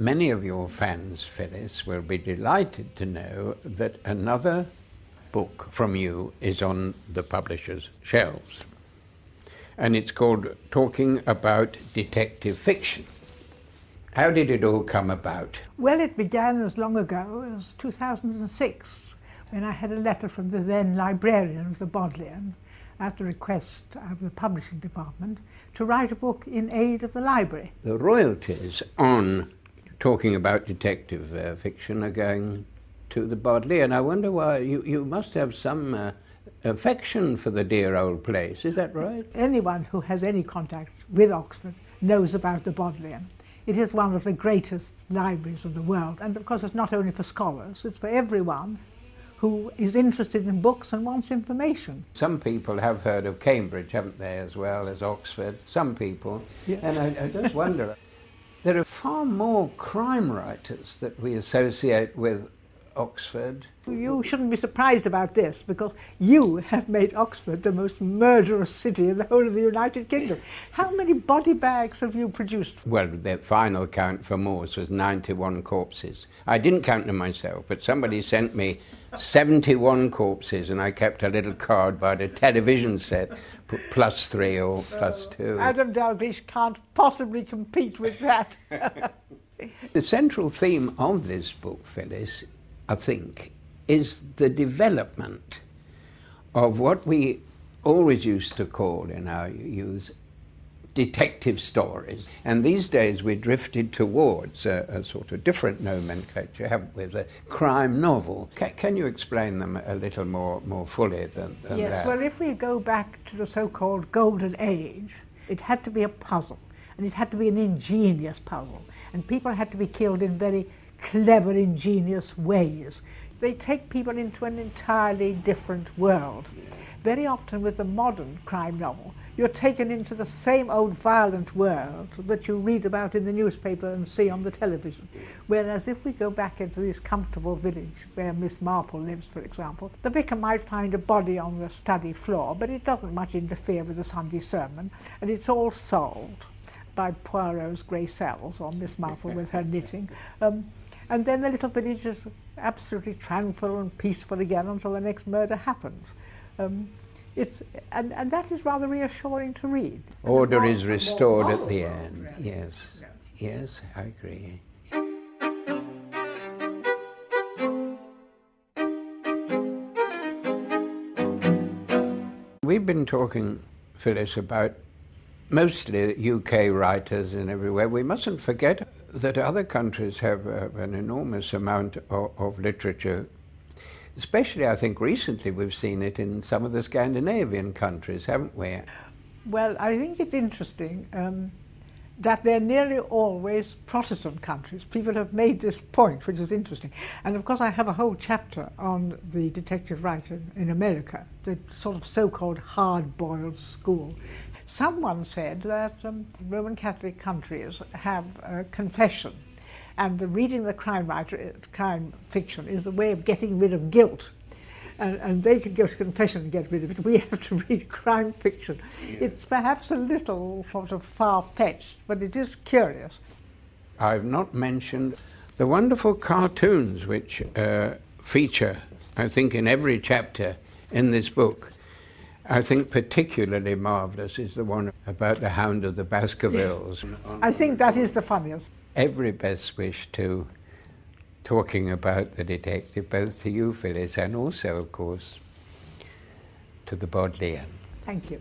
Many of your fans, Phyllis, will be delighted to know that another book from you is on the publisher's shelves. And it's called Talking About Detective Fiction. How did it all come about? Well, it began as long ago as 2006 when I had a letter from the then librarian of the Bodleian at the request of the publishing department to write a book in aid of the library. The royalties on talking about detective uh, fiction are going to the Bodleian. I wonder why you, you must have some uh, affection for the dear old place. Is that right? Anyone who has any contact with Oxford knows about the Bodleian. It is one of the greatest libraries in the world, and of course, it's not only for scholars, it's for everyone who is interested in books and wants information. Some people have heard of Cambridge, haven't they, as well as Oxford? Some people. Yes. And I, I just wonder, there are far more crime writers that we associate with Oxford. You shouldn't be surprised about this because you have made Oxford the most murderous city in the whole of the United Kingdom. How many body bags have you produced? Well, the final count for Morse was 91 corpses. I didn't count them myself, but somebody sent me 71 corpses and I kept a little card by the television set, put plus three or plus two. Adam Dalgliesh can't possibly compete with that. The central theme of this book, Phyllis, I think, is the development of what we always used to call in our youth detective stories. And these days we drifted towards a, a sort of different nomenclature, haven't we? The crime novel. Ca- can you explain them a little more, more fully than, than yes, that? well, if we go back to the so called Golden Age, it had to be a puzzle, and it had to be an ingenious puzzle, and people had to be killed in very clever, ingenious ways. They take people into an entirely different world. Very often, with a modern crime novel, you're taken into the same old violent world that you read about in the newspaper and see on the television. Whereas if we go back into this comfortable village where Miss Marple lives, for example, the vicar might find a body on the study floor, but it doesn't much interfere with the Sunday sermon, and it's all solved by Poirot's grey cells or Miss Marple with her knitting. Um, and then the little village is absolutely tranquil and peaceful again until the next murder happens. Um, it's, and, and that is rather reassuring to read. Order is restored at the end. Yes, yes, I agree. We've been talking, Phyllis, about mostly UK writers and everywhere. We mustn't forget that other countries have uh, an enormous amount of, of literature Especially, I think, recently we've seen it in some of the Scandinavian countries, haven't we? Well, I think it's interesting um, that they're nearly always Protestant countries. People have made this point, which is interesting. And of course, I have a whole chapter on the detective writer in America, the sort of so called hard boiled school. Someone said that um, Roman Catholic countries have a confession and reading the crime writer, crime fiction is a way of getting rid of guilt. And, and they can go to confession and get rid of it. We have to read crime fiction. It's perhaps a little sort of far fetched, but it is curious. I've not mentioned the wonderful cartoons which uh, feature, I think, in every chapter in this book. I think particularly marvellous is the one about the Hound of the Baskervilles. I think that is the funniest every best wish to talking about the detective, both to you, Phyllis, and also, of course, to the Bodleian. Thank you.